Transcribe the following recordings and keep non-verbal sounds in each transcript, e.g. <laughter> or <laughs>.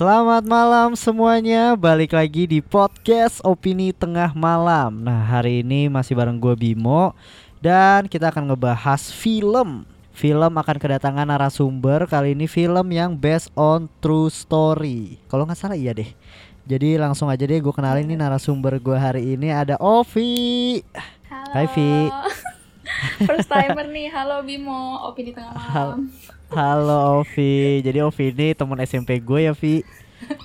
Selamat malam semuanya, balik lagi di podcast Opini Tengah Malam. Nah hari ini masih bareng gue Bimo Dan kita akan ngebahas film. Film akan kedatangan narasumber. Kali ini film yang based on true story. Kalau nggak salah iya deh. Jadi langsung aja deh gue kenalin nih narasumber gue hari ini. Ada Ovi. Halo. Hai, Vi. <laughs> First timer nih. Halo Bimo, Opini Tengah Malam. Halo Ovi Jadi Ovi ini teman SMP gue ya Vi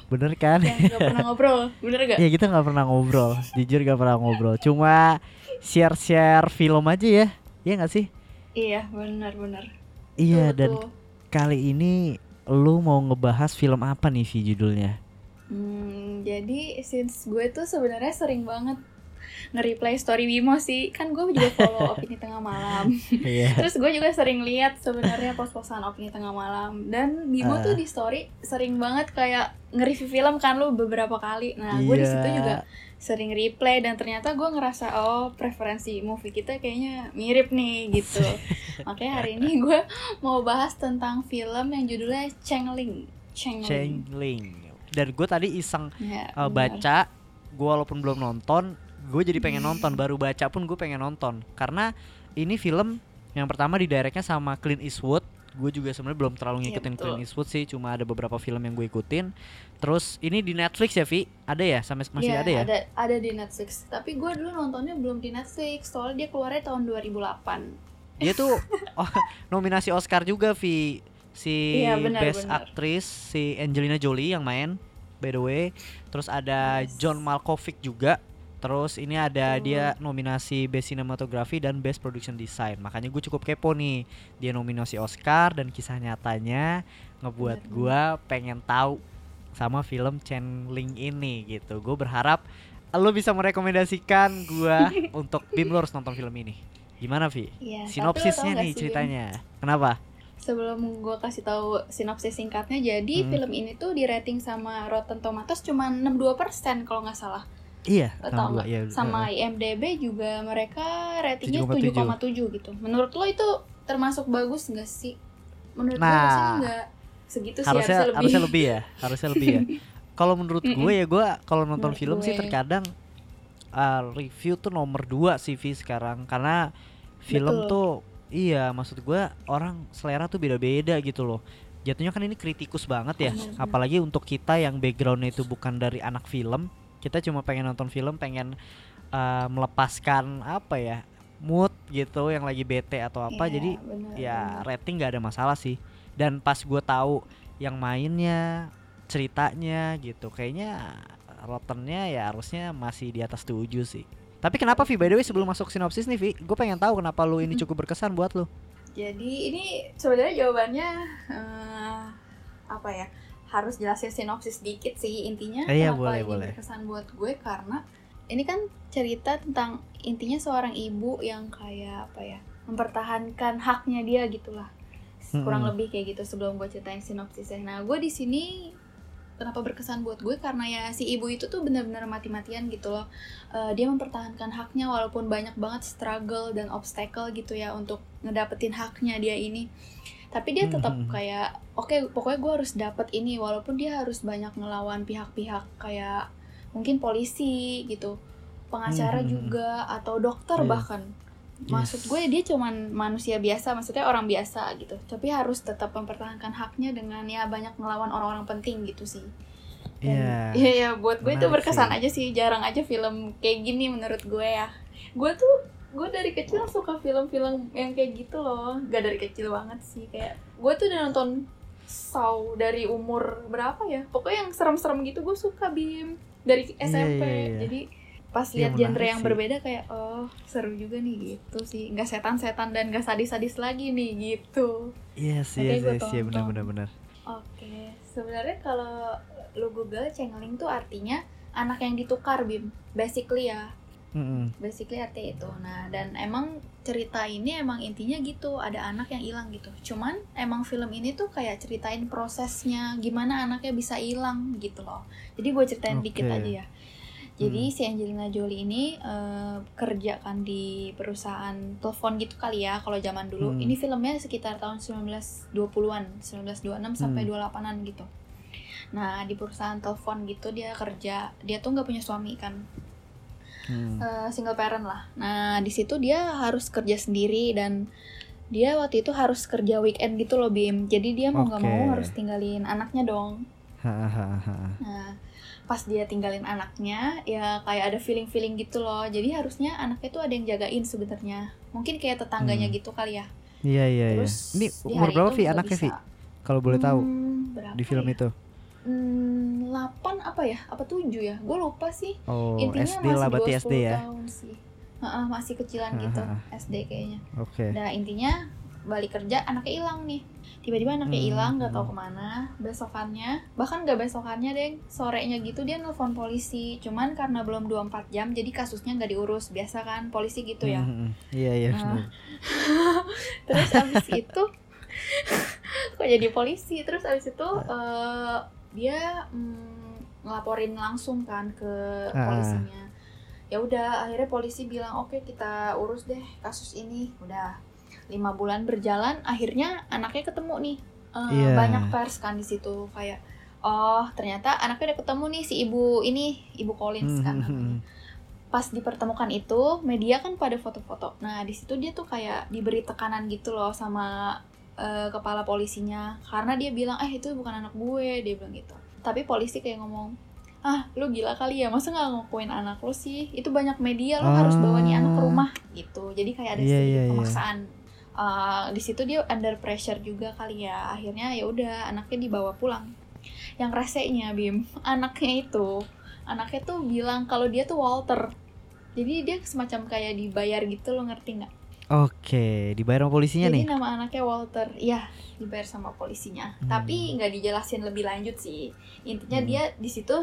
Bener kan? Yang gak pernah ngobrol, bener gak? Ya kita nggak pernah ngobrol, jujur gak pernah ngobrol. Cuma share-share film aja ya, Iya nggak sih? Iya, bener-bener. Iya Tuh, dan tuh. kali ini lu mau ngebahas film apa nih Vi judulnya? Hmm, jadi since gue tuh sebenarnya sering banget nge-reply story Bimo sih. Kan gue juga follow <laughs> Opini Tengah Malam. Iya. Terus gue juga sering lihat sebenarnya pos-posan Opini Tengah Malam. Dan Bimo Ah. tuh di story sering banget kayak nge-review film kan lu beberapa kali. Nah, gue di situ Iya. juga sering replay dan ternyata gue ngerasa oh preferensi movie kita kayaknya mirip nih gitu <laughs> makanya hari ini gue mau bahas tentang film yang judulnya Chengling Chengling Changling. Dan gue tadi iseng ya, uh, benar. baca, gue walaupun belum nonton, gue jadi pengen nonton. Baru baca pun gue pengen nonton karena ini film yang pertama di directnya sama Clint Eastwood. Gue juga sebenarnya belum terlalu Iya, ngikutin betul. Clint Eastwood sih, cuma ada beberapa film yang gue ikutin. Terus ini di Netflix ya, Vi? Ada ya? Sampai masih Iya, ada ya? ada ada di Netflix tapi gue dulu nontonnya belum di Netflix soalnya dia keluarnya tahun 2008 Dia tuh <laughs> oh, nominasi Oscar juga, Vi. Si Iya, benar, Best benar. Actress si Angelina Jolie yang main by the way. Terus ada Yes. John Malkovich juga. Terus ini ada Betul. dia nominasi Best Cinematography dan Best Production Design. Makanya gue cukup kepo nih. Dia nominasi Oscar dan kisah nyatanya ngebuat gua pengen tahu sama film Changeling ini gitu. Gue berharap lo bisa merekomendasikan gua <laughs> untuk Bim lo harus nonton film ini. Gimana Vi? Lo Sinopsisnya nih sih, Bim? ceritanya. Kenapa? sebelum gue kasih tahu sinopsis singkatnya jadi Hmm. film ini tuh di rating sama Rotten Tomatoes cuma 62% kalau nggak salah Iya, gua, nggak? iya, sama IMDb juga mereka ratingnya 7,7. 7,7 gitu. Menurut lo itu termasuk bagus nggak sih? Menurut gue Nah, harusnya nggak segitu sih harusnya harusnya lebih. harusnya lebih ya, harusnya lebih ya. <laughs> Kalau menurut gue ya gue kalau nonton Menurut film sih gue. terkadang uh, review tuh nomor dua sih Vi sekarang karena film Betul. tuh iya maksud gue orang selera tuh beda-beda gitu loh. Jatuhnya kan ini kritikus banget ya, apalagi untuk kita yang backgroundnya itu bukan dari anak film, kita cuma pengen nonton film, pengen uh, melepaskan apa ya mood gitu yang lagi bete atau apa, Iya, jadi benar, ya benar. rating nggak ada masalah sih dan pas gue tahu yang mainnya ceritanya gitu kayaknya rottennya ya harusnya masih di atas 7 sih tapi kenapa Vi by the way sebelum masuk sinopsis nih Vi gue pengen tahu kenapa lu ini <laughs> cukup berkesan buat lu Jadi ini sebenarnya jawabannya eh, apa ya? Harus jelasin sinopsis dikit sih intinya. Eh, iya, kenapa boleh, ini boleh. berkesan buat gue karena ini kan cerita tentang intinya seorang ibu yang kayak apa ya? Mempertahankan haknya dia gitulah. Kurang Mm-mm. lebih kayak gitu sebelum gue ceritain sinopsisnya. Nah, gue di sini kenapa berkesan buat gue karena ya si ibu itu tuh benar-benar mati-matian gitu loh Eh, dia mempertahankan haknya walaupun banyak banget struggle dan obstacle gitu ya untuk ngedapetin haknya dia ini tapi dia tetap Mhm. kayak oke pokoknya gue harus dapet ini walaupun dia harus banyak ngelawan pihak-pihak kayak mungkin polisi gitu pengacara Mhm. juga atau dokter Iya. bahkan maksud gue dia cuman manusia biasa maksudnya orang biasa gitu tapi harus tetap mempertahankan haknya dengan ya banyak ngelawan orang-orang penting gitu sih Iya. Iya ya buat gue itu Menarik berkesan sih. aja sih jarang aja film kayak gini menurut gue ya gue tuh gue dari kecil suka film-film yang kayak gitu loh. Gak dari kecil banget sih kayak gue tuh udah nonton Saw dari umur berapa ya? Pokoknya yang serem-serem gitu gue suka bim. Dari Iya, SMP iya, iya. jadi pas Iya, lihat genre menarik yang sih. berbeda kayak oh seru juga nih gitu sih. Nggak setan-setan dan gak sadis-sadis lagi nih gitu. Yes, yes, gue yes, iya benar benar benar. Oke, sebenarnya kalau lu Google changeling tuh artinya anak yang ditukar bim, basically ya, Mm-mm. basically artinya itu. Nah dan emang cerita ini emang intinya gitu, ada anak yang hilang gitu. Cuman emang film ini tuh kayak ceritain prosesnya, gimana anaknya bisa hilang gitu loh. Jadi gue ceritain dikit Oke. aja ya. Jadi Hmm. si Angelina Jolie ini eh, kerja kan di perusahaan telepon gitu kali ya kalau zaman dulu. Hmm. Ini filmnya sekitar tahun 1920-an, 1926 sampai Hmm. 28-an gitu. nah di perusahaan telepon gitu dia kerja dia tuh nggak punya suami kan Hmm. Eh, single parent lah nah di situ dia harus kerja sendiri dan dia waktu itu harus kerja weekend gitu loh Bim jadi dia mau nggak Oke. mau harus tinggalin anaknya dong. Nah, pas dia tinggalin anaknya, ya kayak ada feeling-feeling gitu loh. Jadi harusnya anaknya tuh ada yang jagain sebenarnya. Mungkin kayak tetangganya Hmm. gitu kali ya. Iya iya iya. Ini umur berapa Vi nggak anaknya Vi? bisa. Kalau boleh tahu Hmm, di film ya? itu. Hmm, 8 apa ya? Apa 7 ya? Gue lupa sih. Oh Intinya SD masih lah berarti SD 10 ya. tahun sih. Heeh, masih kecilan gitu, Hahaha. SD kayaknya. Oke. Nah, intinya balik kerja anaknya hilang nih. Tiba-tiba anaknya Hmm, hilang, nggak hmm. tahu ke mana. Besokannya, bahkan nggak besokannya deh, sorenya gitu dia nelfon polisi. Cuman karena belum 24 jam, jadi kasusnya nggak diurus. Biasa kan, polisi gitu ya. Hmm, hmm, hmm. Iya iya. Nah. <laughs> Terus abis itu, <laughs> kok jadi polisi? Terus abis itu eh, dia mm, ngelaporin langsung kan ke Ah. polisinya. Ya udah, akhirnya polisi bilang oke kita urus deh kasus ini. Udah lima bulan berjalan, akhirnya anaknya ketemu nih. Eh, Iya. Banyak pers kan di situ kayak oh ternyata anaknya udah ketemu nih si ibu ini, ibu Collins kan namanya hmm. pas dipertemukan itu media kan pada foto-foto nah di situ dia tuh kayak diberi tekanan gitu loh sama eh, kepala polisinya. Karena dia bilang eh itu bukan anak gue dia bilang gitu. Tapi polisi kayak ngomong ah lu gila kali ya masa nggak ngakuin anak lu sih? Itu banyak media lo harus bawa nih anak ke Ah. rumah gitu. Jadi kayak ada Iya, sedikit iya, iya. pemaksaan. Eh, di situ dia under pressure juga kali ya. Akhirnya ya udah anaknya dibawa pulang. Yang resenya bim <laughs> anaknya itu anaknya tuh bilang kalau dia tuh Walter. Jadi dia semacam kayak dibayar gitu lo ngerti nggak Oke, dibayar sama polisinya jadi nih. nama anaknya Walter iya dibayar sama polisinya Hmm. tapi nggak dijelasin lebih lanjut sih intinya Hmm. dia di situ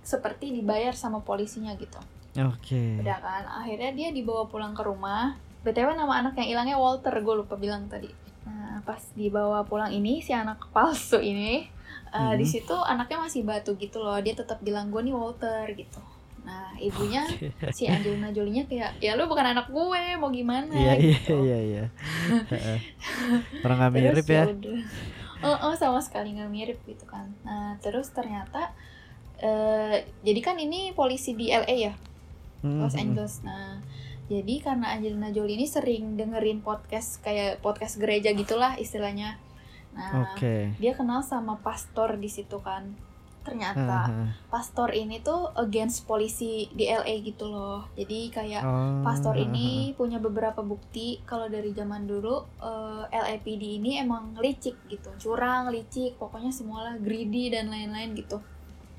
seperti dibayar sama polisinya gitu Oke. udah kan akhirnya dia dibawa pulang ke rumah btw nama anak yang hilangnya Walter gue lupa bilang tadi nah pas dibawa pulang ini si anak palsu ini eh, di Hmm. situ anaknya masih batu gitu loh dia tetap bilang gue nih Walter gitu nah ibunya <laughs> si Angelina Jolie-nya kayak ya lu bukan anak gue mau gimana Iya iya gitu. iya iya. Heeh. Orang Terus mirip ya. udah. Oh, oh, sama sekali nggak mirip gitu kan. Nah, terus ternyata eh jadi kan ini polisi di LA ya, Hmm, Los hmm. Angeles. Nah, jadi karena Angelina Jolie ini sering dengerin podcast kayak podcast gereja gitulah istilahnya. Nah, Oke. dia kenal sama pastor di situ kan. Ternyata Heeh. pastor ini tuh against polisi di LA gitu loh. Jadi kayak Oh, Pastor heeh. ini punya beberapa bukti kalau dari zaman dulu eh, LAPD ini emang licik gitu, curang, licik, pokoknya semualah greedy dan lain-lain gitu.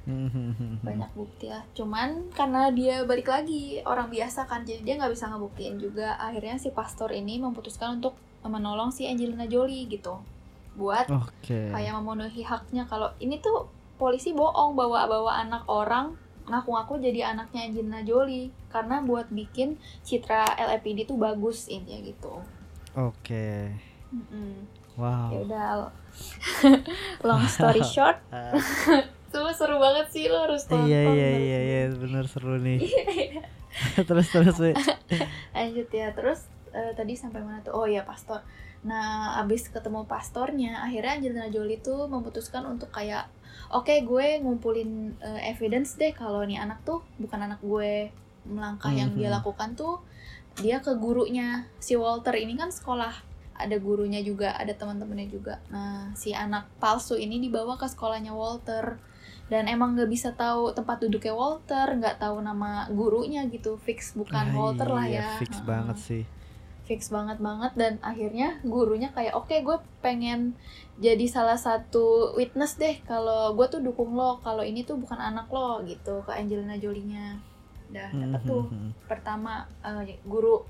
Hmm. Banyak bukti lah. Cuman karena dia balik lagi orang biasa kan, jadi dia nggak bisa ngebuktiin juga. Akhirnya si pastor ini memutuskan untuk menolong si Angelina Jolie gitu, buat Oke. kayak memenuhi haknya. Kalau ini tuh polisi bohong bawa-bawa anak orang ngaku-ngaku jadi anaknya Angelina Jolie karena buat bikin citra LAPD tuh bagus intinya gitu. Oke. Mm-mm. Wow. Ya udah. <laughs> Long story <laughs> short, Ah, <laughs> tuh seru banget sih lo harus tonton. iya iya iya iya nonton. bener seru nih. terus terus Vi. Lanjut ya terus eh, tadi sampai mana tuh? Oh ya pastor. Nah abis ketemu pastornya, akhirnya Angelina Jolie tuh memutuskan untuk kayak, oke gue ngumpulin eh, evidence deh kalau nih anak tuh bukan anak gue. Melangkah yang dia Mhm. lakukan tuh dia ke gurunya si Walter ini kan sekolah ada gurunya juga ada teman-temannya juga nah si anak palsu ini dibawa ke sekolahnya Walter dan emang nggak bisa tahu tempat duduknya Walter nggak tahu nama gurunya gitu fix bukan Ah, Walter lah iya, ya Fix Heeh. banget sih. Fix banget banget dan akhirnya gurunya kayak oke gue pengen jadi salah satu witness deh kalau gue tuh dukung lo kalau ini tuh bukan anak lo gitu ke Angelina Jolie-nya. Udah dapet Hmm, tuh. hmm, hmm. pertama eh, guru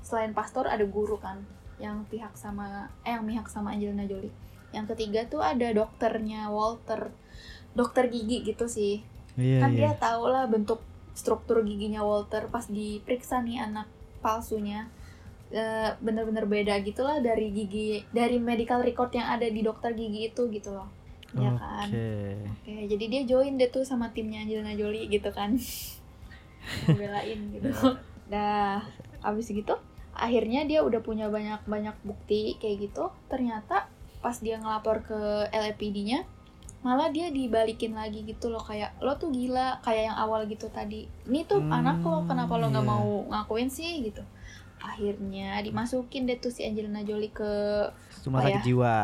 selain pastor ada guru kan yang pihak sama eh yang pihak sama Angelina Jolie. Yang ketiga tuh ada dokternya Walter dokter gigi gitu sih. Iya kan iya. dia tau lah bentuk struktur giginya Walter. Pas diperiksa nih anak palsunya bener-bener beda gitulah dari gigi dari medical record yang ada di dokter gigi itu gitu loh ya kan Oke. Oke, jadi dia join deh tuh sama timnya Angelina Jolie gitu kan. <laughs> Belain gitu. Dah, abis gitu akhirnya dia udah punya banyak-banyak bukti kayak gitu. Ternyata pas dia ngelapor ke LAPD-nya, malah dia dibalikin lagi gitu loh kayak lo tuh gila kayak yang awal gitu tadi ini tuh Hmm, anak lo kenapa lo nggak iya. mau ngakuin sih gitu akhirnya dimasukin deh tuh si Angelina Jolie ke Rumah sakit ya? jiwa.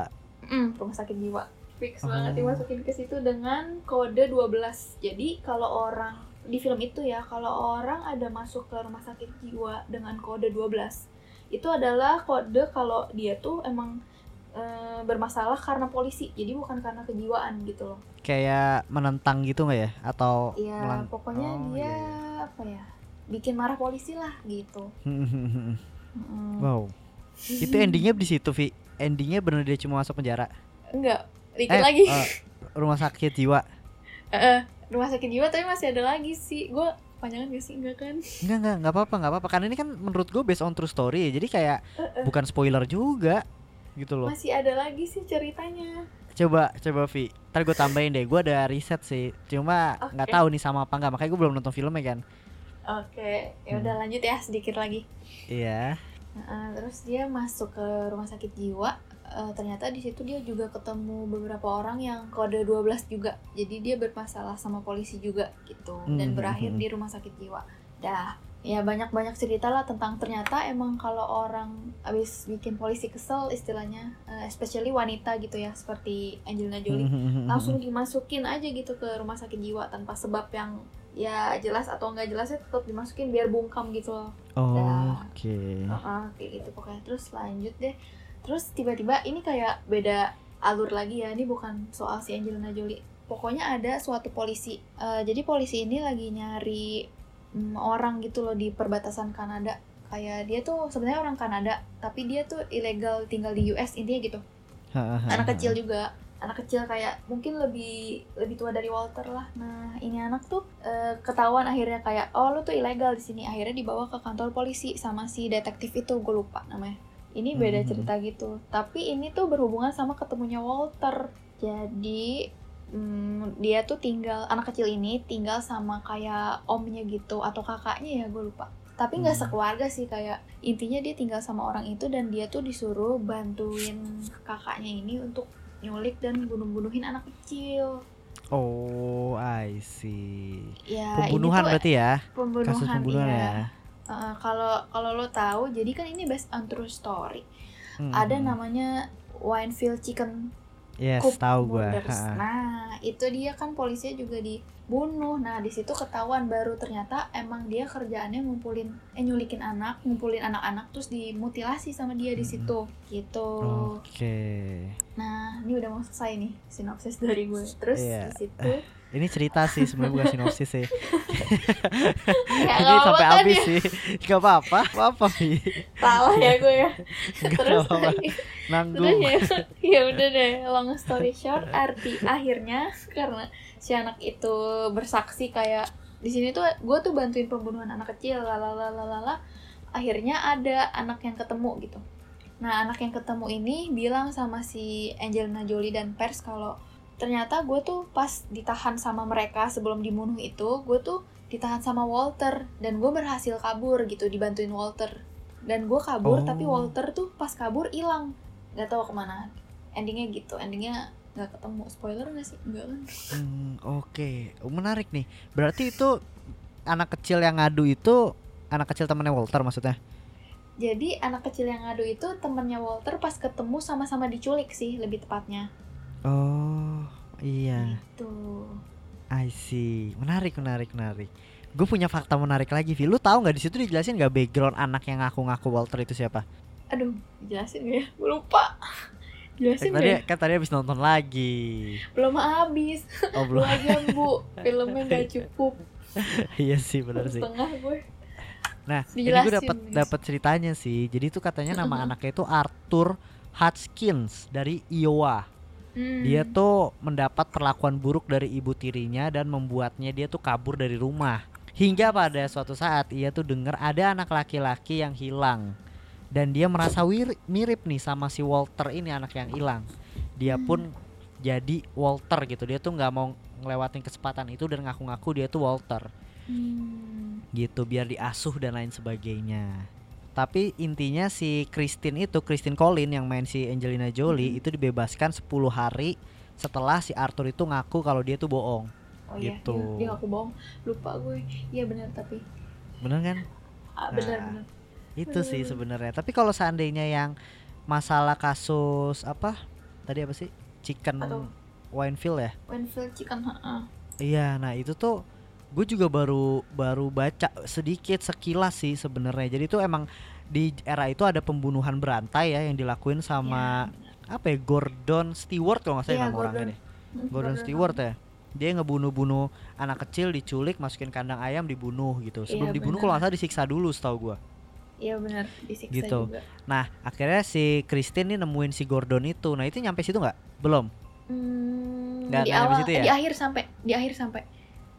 mm, rumah sakit jiwa fix Oh. banget dimasukin ke situ dengan kode 12 jadi kalau orang di film itu ya kalau orang ada masuk ke rumah sakit jiwa dengan kode 12 itu adalah kode kalau dia tuh emang eh, bermasalah karena polisi jadi bukan karena kejiwaan gitu loh Kayak menentang gitu nggak ya? Atau Iya, melang- pokoknya Oh, dia iya, iya. apa ya? Bikin marah polisi lah gitu. Mm. <laughs> wow. Itu <laughs> endingnya di situ, Vi. Endingnya bener dia cuma masuk penjara. Enggak, dikit Eh, lagi. eh, rumah sakit jiwa. Eh, rumah sakit jiwa tapi masih ada lagi sih. Gue panjangan gak sih enggak kan? Enggak enggak enggak apa-apa enggak apa-apa karena ini kan menurut gue based on true story ya. Jadi kayak Eh, eh, bukan spoiler juga gitu loh. masih ada lagi sih ceritanya. Coba coba Vi. Ntar gue tambahin deh. Gue ada riset sih. Cuma nggak Oke. tahu nih sama apa enggak. Makanya gue belum nonton filmnya kan. Oke, ya udah Hmm. lanjut ya sedikit lagi. Iya. Nah, terus dia masuk ke rumah sakit jiwa. Eh, ternyata di situ dia juga ketemu beberapa orang yang kode 12 juga. Jadi dia bermasalah sama polisi juga gitu dan Hmm, berakhir hmm, di rumah sakit jiwa. Dah, ya banyak-banyak cerita lah tentang ternyata emang kalau orang abis bikin polisi kesel istilahnya, eh, especially wanita gitu ya seperti Angelina Jolie, Hmm, langsung dimasukin aja gitu ke rumah sakit jiwa tanpa sebab yang ya jelas atau nggak jelasnya tetap dimasukin biar bungkam gitu loh. Oh, Dah. Oke. Heeh, kayak gitu pokoknya. Terus lanjut deh. Terus tiba-tiba ini kayak beda alur lagi ya. Ini bukan soal si Angelina Jolie. Pokoknya ada suatu polisi. Eh, jadi polisi ini lagi nyari mm, orang gitu loh di perbatasan Kanada. Kayak dia tuh sebenarnya orang Kanada tapi dia tuh ilegal tinggal di US intinya gitu. Anak kecil juga anak kecil kayak mungkin lebih lebih tua dari Walter lah. Nah ini anak tuh eh, ketahuan akhirnya kayak oh lu tuh ilegal di sini. Akhirnya dibawa ke kantor polisi sama si detektif itu gue lupa namanya. Ini beda Mhm. cerita gitu. Tapi ini tuh berhubungan sama ketemunya Walter. Jadi hmm, dia tuh tinggal anak kecil ini tinggal sama kayak omnya gitu atau kakaknya ya gue lupa. Tapi nggak Hmm. sekeluarga sih kayak intinya dia tinggal sama orang itu dan dia tuh disuruh bantuin kakaknya ini untuk nyulik dan bunuh-bunuhin anak kecil Oh, I see. ya Pembunuhan tuh berarti ya? pembunuhan, Kasus pembunuhan iya. ya. Uh, kalau kalau lo tahu jadi kan ini based on true story Hmm, ada namanya Winefield Chicken Yes, Coop tahu. Ha-ha. Nah, itu dia kan polisinya juga dibunuh. Nah, di situ ketahuan baru ternyata emang dia kerjaannya ngumpulin eh nyulikin anak, ngumpulin anak-anak terus dimutilasi sama dia di Mm-mm. situ. Gitu. Oke. Nah, ini udah mau selesai nih sinopsis dari gue. Terus Iya. di situ Ini cerita sih sebenarnya bukan sinopsis sih. ya Ini sampai apa-apa habis ya. sih. Gak apa-apa, apa Vi. Salah ya gue ya. Gak Terus apa-apa. Terus Nanggung. ya, ya udah deh, long story short, arti akhirnya karena si anak itu bersaksi kayak di sini tuh gue tuh bantuin pembunuhan anak kecil, lalalalalala. Akhirnya ada anak yang ketemu gitu. Nah anak yang ketemu ini bilang sama si Angelina Jolie dan pers kalau ternyata gue tuh pas ditahan sama mereka sebelum dibunuh itu, gue tuh ditahan sama Walter dan gue berhasil kabur gitu dibantuin Walter dan gue kabur Oh. tapi Walter tuh pas kabur hilang nggak tahu ke mana endingnya gitu endingnya nggak ketemu spoiler nggak sih enggak kan Hmm, Oke, menarik nih. Berarti itu anak kecil yang ngadu itu anak kecil temannya Walter maksudnya? jadi anak kecil yang ngadu itu temennya Walter pas ketemu sama-sama diculik sih lebih tepatnya Oh, iya. gitu I see. Menarik, menarik, menarik. Gue punya fakta menarik lagi, Vi. Lu tahu nggak di situ dijelasin nggak background anak yang ngaku-ngaku Walter itu siapa? aduh jelasin ya gue lupa jelasin Kan tadi, ya? kan tadi habis nonton lagi. belum habis <laughs> Oh lu belum. aja bu filmnya gak <laughs> cukup iya sih, benar sih. setengah gue Nah, ini gue Dijelasin, dapat dapat ceritanya sih. Jadi itu katanya nama anaknya itu Arthur Hutchins dari Iowa. Hmm. Dia tuh mendapat perlakuan buruk dari ibu tirinya dan membuatnya dia tuh kabur dari rumah. Hingga pada suatu saat ia tuh dengar ada anak laki-laki yang hilang. Dan dia merasa wir- mirip nih sama si Walter ini anak yang hilang. Dia Hmm. pun jadi Walter gitu. Dia tuh nggak mau ngelewatin kesempatan itu dan ngaku-ngaku dia tuh Walter Hmm. gitu biar diasuh dan lain sebagainya. Tapi intinya si Christine itu Christine Colin yang main si Angelina Jolie Mhm. itu dibebaskan 10 hari setelah si Arthur itu ngaku kalau dia tuh bohong. oh iya Gitu. dia, dia aku bohong lupa gue iya benar tapi Bener kan? ah, benar Nah. benar Itu sih sebenarnya. Tapi kalau seandainya yang masalah kasus apa? Tadi apa sih? Chicken Atau- Winefield ya? Winfield Chicken heeh. Iya, nah itu tuh gue juga baru baru baca sedikit sekilas sih sebenarnya. Jadi itu emang di era itu ada pembunuhan berantai ya yang dilakuin sama apa ya Gordon Stewart kalau nggak salah Iya, nama orangnya Gordon. deh. Gordon Stewart ya. Dia ngebunuh-bunuh anak kecil diculik masukin kandang ayam dibunuh gitu. Sebelum Iya, dibunuh kalau nggak salah disiksa dulu setahu gua. Iya benar disiksa Gitu. juga Nah akhirnya si Christine nih nemuin si Gordon itu. Nah itu nyampe situ nggak? Belum. Hmm, Nggak- di awal situ ya? di akhir sampai di akhir sampai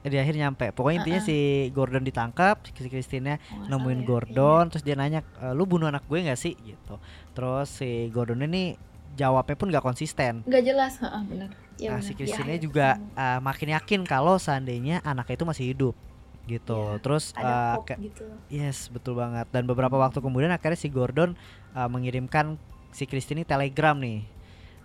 Eh, Di akhir nyampe. Pokoknya intinya si Gordon ditangkap, si Christine Oh, nemuin ya. Gordon terus dia nanya "E, lu bunuh anak gue nggak sih gitu terus si Gordon ini jawabnya pun nggak konsisten Iya. nggak jelas heeh, benar Iya, nah si Christine juga uh, makin yakin kalau seandainya anaknya itu masih hidup gitu. Iya, terus ada uh, gitu. Yes betul banget. Dan beberapa waktu kemudian akhirnya si Gordon uh, mengirimkan si Christine ini telegram nih.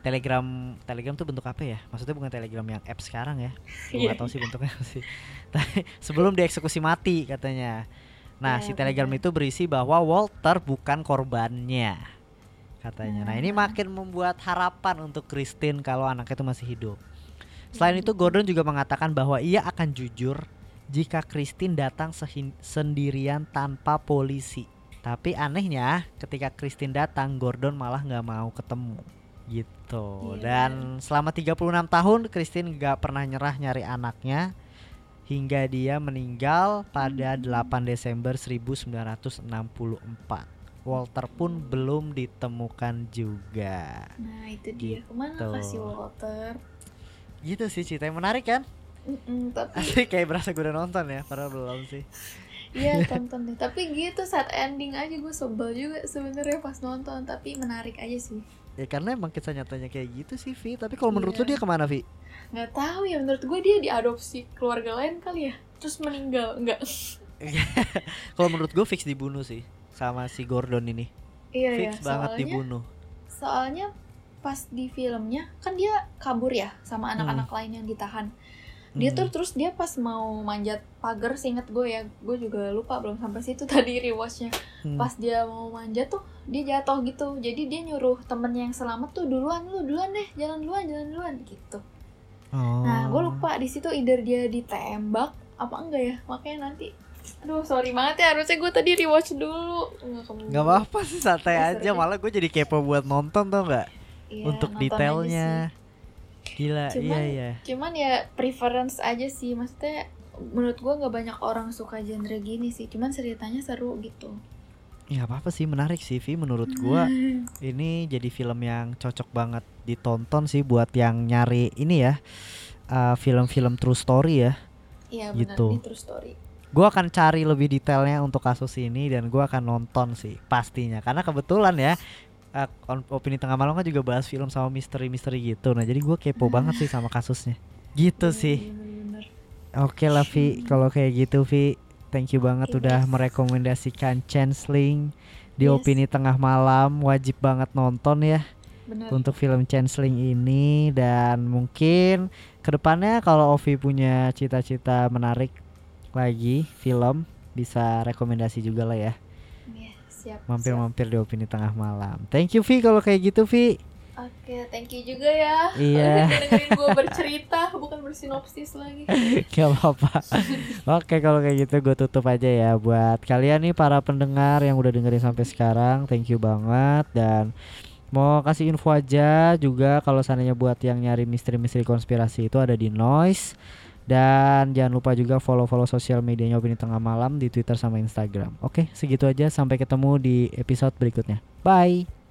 Telegram telegram tuh bentuk apa ya? Maksudnya bukan telegram yang app sekarang ya? Gue Iya. nggak tahu sih bentuknya sih. <laughs> Tapi sebelum dieksekusi mati katanya. Nah Iya, si telegram benar. itu berisi bahwa Walter bukan korbannya katanya. Nah ini Nah. makin membuat harapan untuk Christine kalau anaknya itu masih hidup. Selain itu Gordon juga mengatakan bahwa ia akan jujur jika Christine datang sendirian tanpa polisi. Tapi anehnya ketika Christine datang Gordon malah nggak mau ketemu. Gitu. Iya, dan selama 36 tahun Christine nggak pernah nyerah nyari anaknya hingga dia meninggal pada 8 Desember 1964 Walter pun belum ditemukan juga. Nah itu dia. Ke mana Gitu. kasih Walter? Gitu sih ceritanya menarik kan Mm-mm, tapi asli kayak berasa gue udah nonton ya padahal belum sih. Iya <laughs> tonton deh. Tapi gitu saat ending aja gue sebel juga sebenarnya pas nonton Tapi menarik aja sih. Ya karena emang kisah nyatanya kayak gitu sih Vi. Tapi kalau menurut lu Iya. dia ke mana Vi? Nggak tahu ya menurut gue dia diadopsi keluarga lain kali ya Terus meninggal Enggak <laughs> kalau menurut gue fix dibunuh sih sama si Gordon ini. Iya ya fix banget soalnya, dibunuh. soalnya pas di filmnya Kan dia kabur ya sama anak-anak lain yang ditahan Dia Hmm. tuh terus dia pas mau manjat pagar Seinget gue ya Gue juga lupa belum sampai situ <laughs> tadi rewatchnya. Hmm. pas dia mau manjat tuh dia jatuh gitu. Jadi dia nyuruh temennya yang selamat tuh duluan lu duluan deh jalan duluan jalan duluan gitu. Oh. nah gue lupa di situ either dia ditembak apa enggak ya. Makanya nanti aduh sorry banget ya harusnya gue tadi rewatch dulu. Nggak apa-apa sih santai Ya, aja. malah gue jadi kepo buat nonton tuh nggak? Iya, untuk detailnya gila Cuman- iya. iya cuman ya preference aja sih maksudnya menurut gue nggak banyak orang suka genre gini sih cuman ceritanya seru gitu. Ya apa apa sih menarik sih Vi menurut gua <laughs> ini jadi film yang cocok banget ditonton sih buat yang nyari ini ya uh, film-film true story ya. Iya benar. Gitu. ini true story. Gua akan cari lebih detailnya untuk kasus ini dan gua akan nonton sih pastinya. Karena kebetulan ya uh, on- opini tengah malam kan juga bahas film sama misteri-misteri gitu. Nah jadi gua kepo banget sih sama kasusnya. Gitu sih. Bener-bener. Oke lah Vi, kalau kayak gitu Vi, thank you banget Oke, udah guys. merekomendasikan Changeling di Yes. opini tengah malam, wajib banget nonton ya bener. untuk film Changeling ini. Dan mungkin ke depannya kalau Ovi punya cita-cita menarik lagi film bisa rekomendasi juga lah ya, Iya, siap mampir-mampir di opini tengah malam. Thank you Vi kalau kayak gitu Vi. Oke, thank you juga ya. Iya. <laughs> Udah dengerin gue bercerita, bukan bersinopsis lagi. <laughs> Gak apa-apa Oke kalau kayak gitu gue tutup aja ya Buat kalian nih para pendengar yang udah dengerin sampai sekarang Thank you banget Dan mau kasih info aja juga Kalau seandainya buat yang nyari misteri-misteri konspirasi itu ada di Noise Dan jangan lupa juga follow-follow sosial medianya Opini Tengah Malam di Twitter sama Instagram. Oke segitu aja. Sampai ketemu di episode berikutnya. Bye